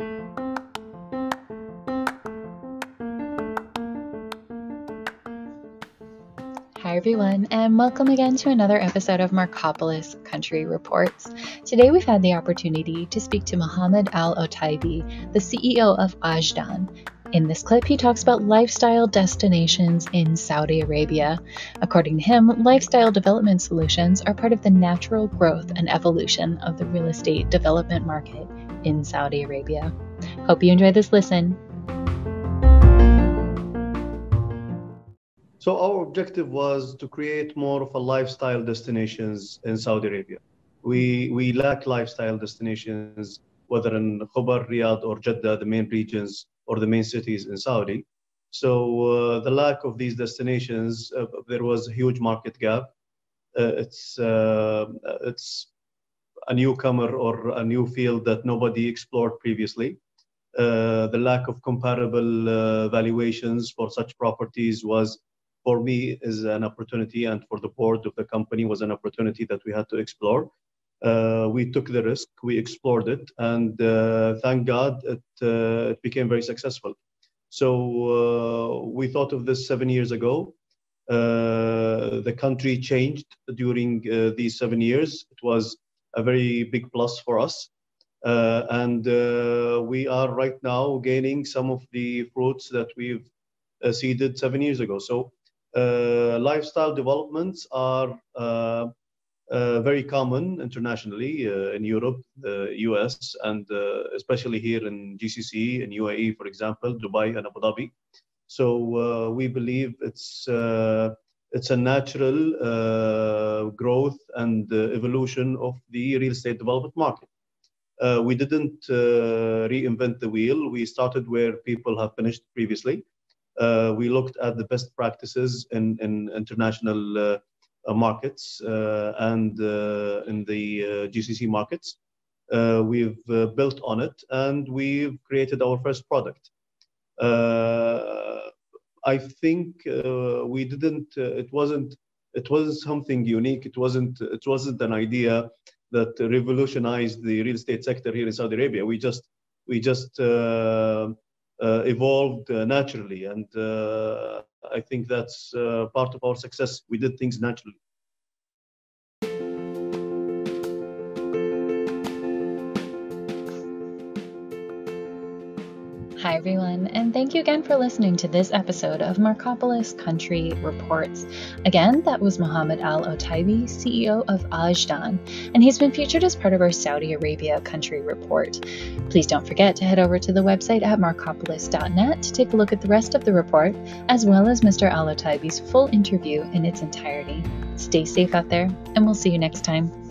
Hi, everyone, and welcome again to another episode of Marcopolis Country Reports. Today, we've had the opportunity to speak to Mohammed Al Otaibi, the CEO of Ajdan. In this clip, he talks about lifestyle destinations in Saudi Arabia. According to him, lifestyle development solutions are part of the natural growth and evolution of the real estate development market in Saudi Arabia. Hope you enjoy this listen. So our objective was to create more of a lifestyle destinations in Saudi Arabia. We we lack lifestyle destinations, whether in Khobar, Riyadh, or Jeddah, the main regions or the main cities in Saudi. So uh, the lack of these destinations, uh, there was a huge market gap. Uh, it's uh, it's a newcomer or a new field that nobody explored previously. Uh, the lack of comparable uh, valuations for such properties was for me is an opportunity and for the board of the company was an opportunity that we had to explore. Uh, we took the risk, we explored it, and uh, thank God it, uh, it, became very successful. So uh, we thought of this seven years ago. The country changed during these seven years. It was a very big plus for us. and we are right now gaining some of the fruits that we've seeded seven years ago. So uh, lifestyle developments are uh, uh, very common internationally in Europe, the US, and especially here in GCC, in UAE, for example, Dubai and Abu Dhabi. So we believe it's it's a natural uh, growth and uh, evolution of the real estate development market. Uh, we didn't reinvent the wheel. We started where people have finished previously uh, we looked at the best practices in, in international uh, uh markets uh, and uh, in the GCC markets. we've built on it and we've created our first product. I think we didn't. it wasn't. It wasn't something unique. It wasn't. It wasn't an idea that revolutionized the real estate sector here in Saudi Arabia. We just we just uh, uh, evolved uh, naturally. And uh, I think that's part of our success. We did things naturally. Hi, everyone, and thank you again for listening to this episode of Marcopolis Country Reports. Again, that was Mohammed Al Otaibi, CEO of Ajdan, and he's been featured as part of our Saudi Arabia Country Report. Please don't forget to head over to the website at marcopolis.net to take a look at the rest of the report, as well as Mr. Al Otaibi's full interview in its entirety. Stay safe out there, and we'll see you next time.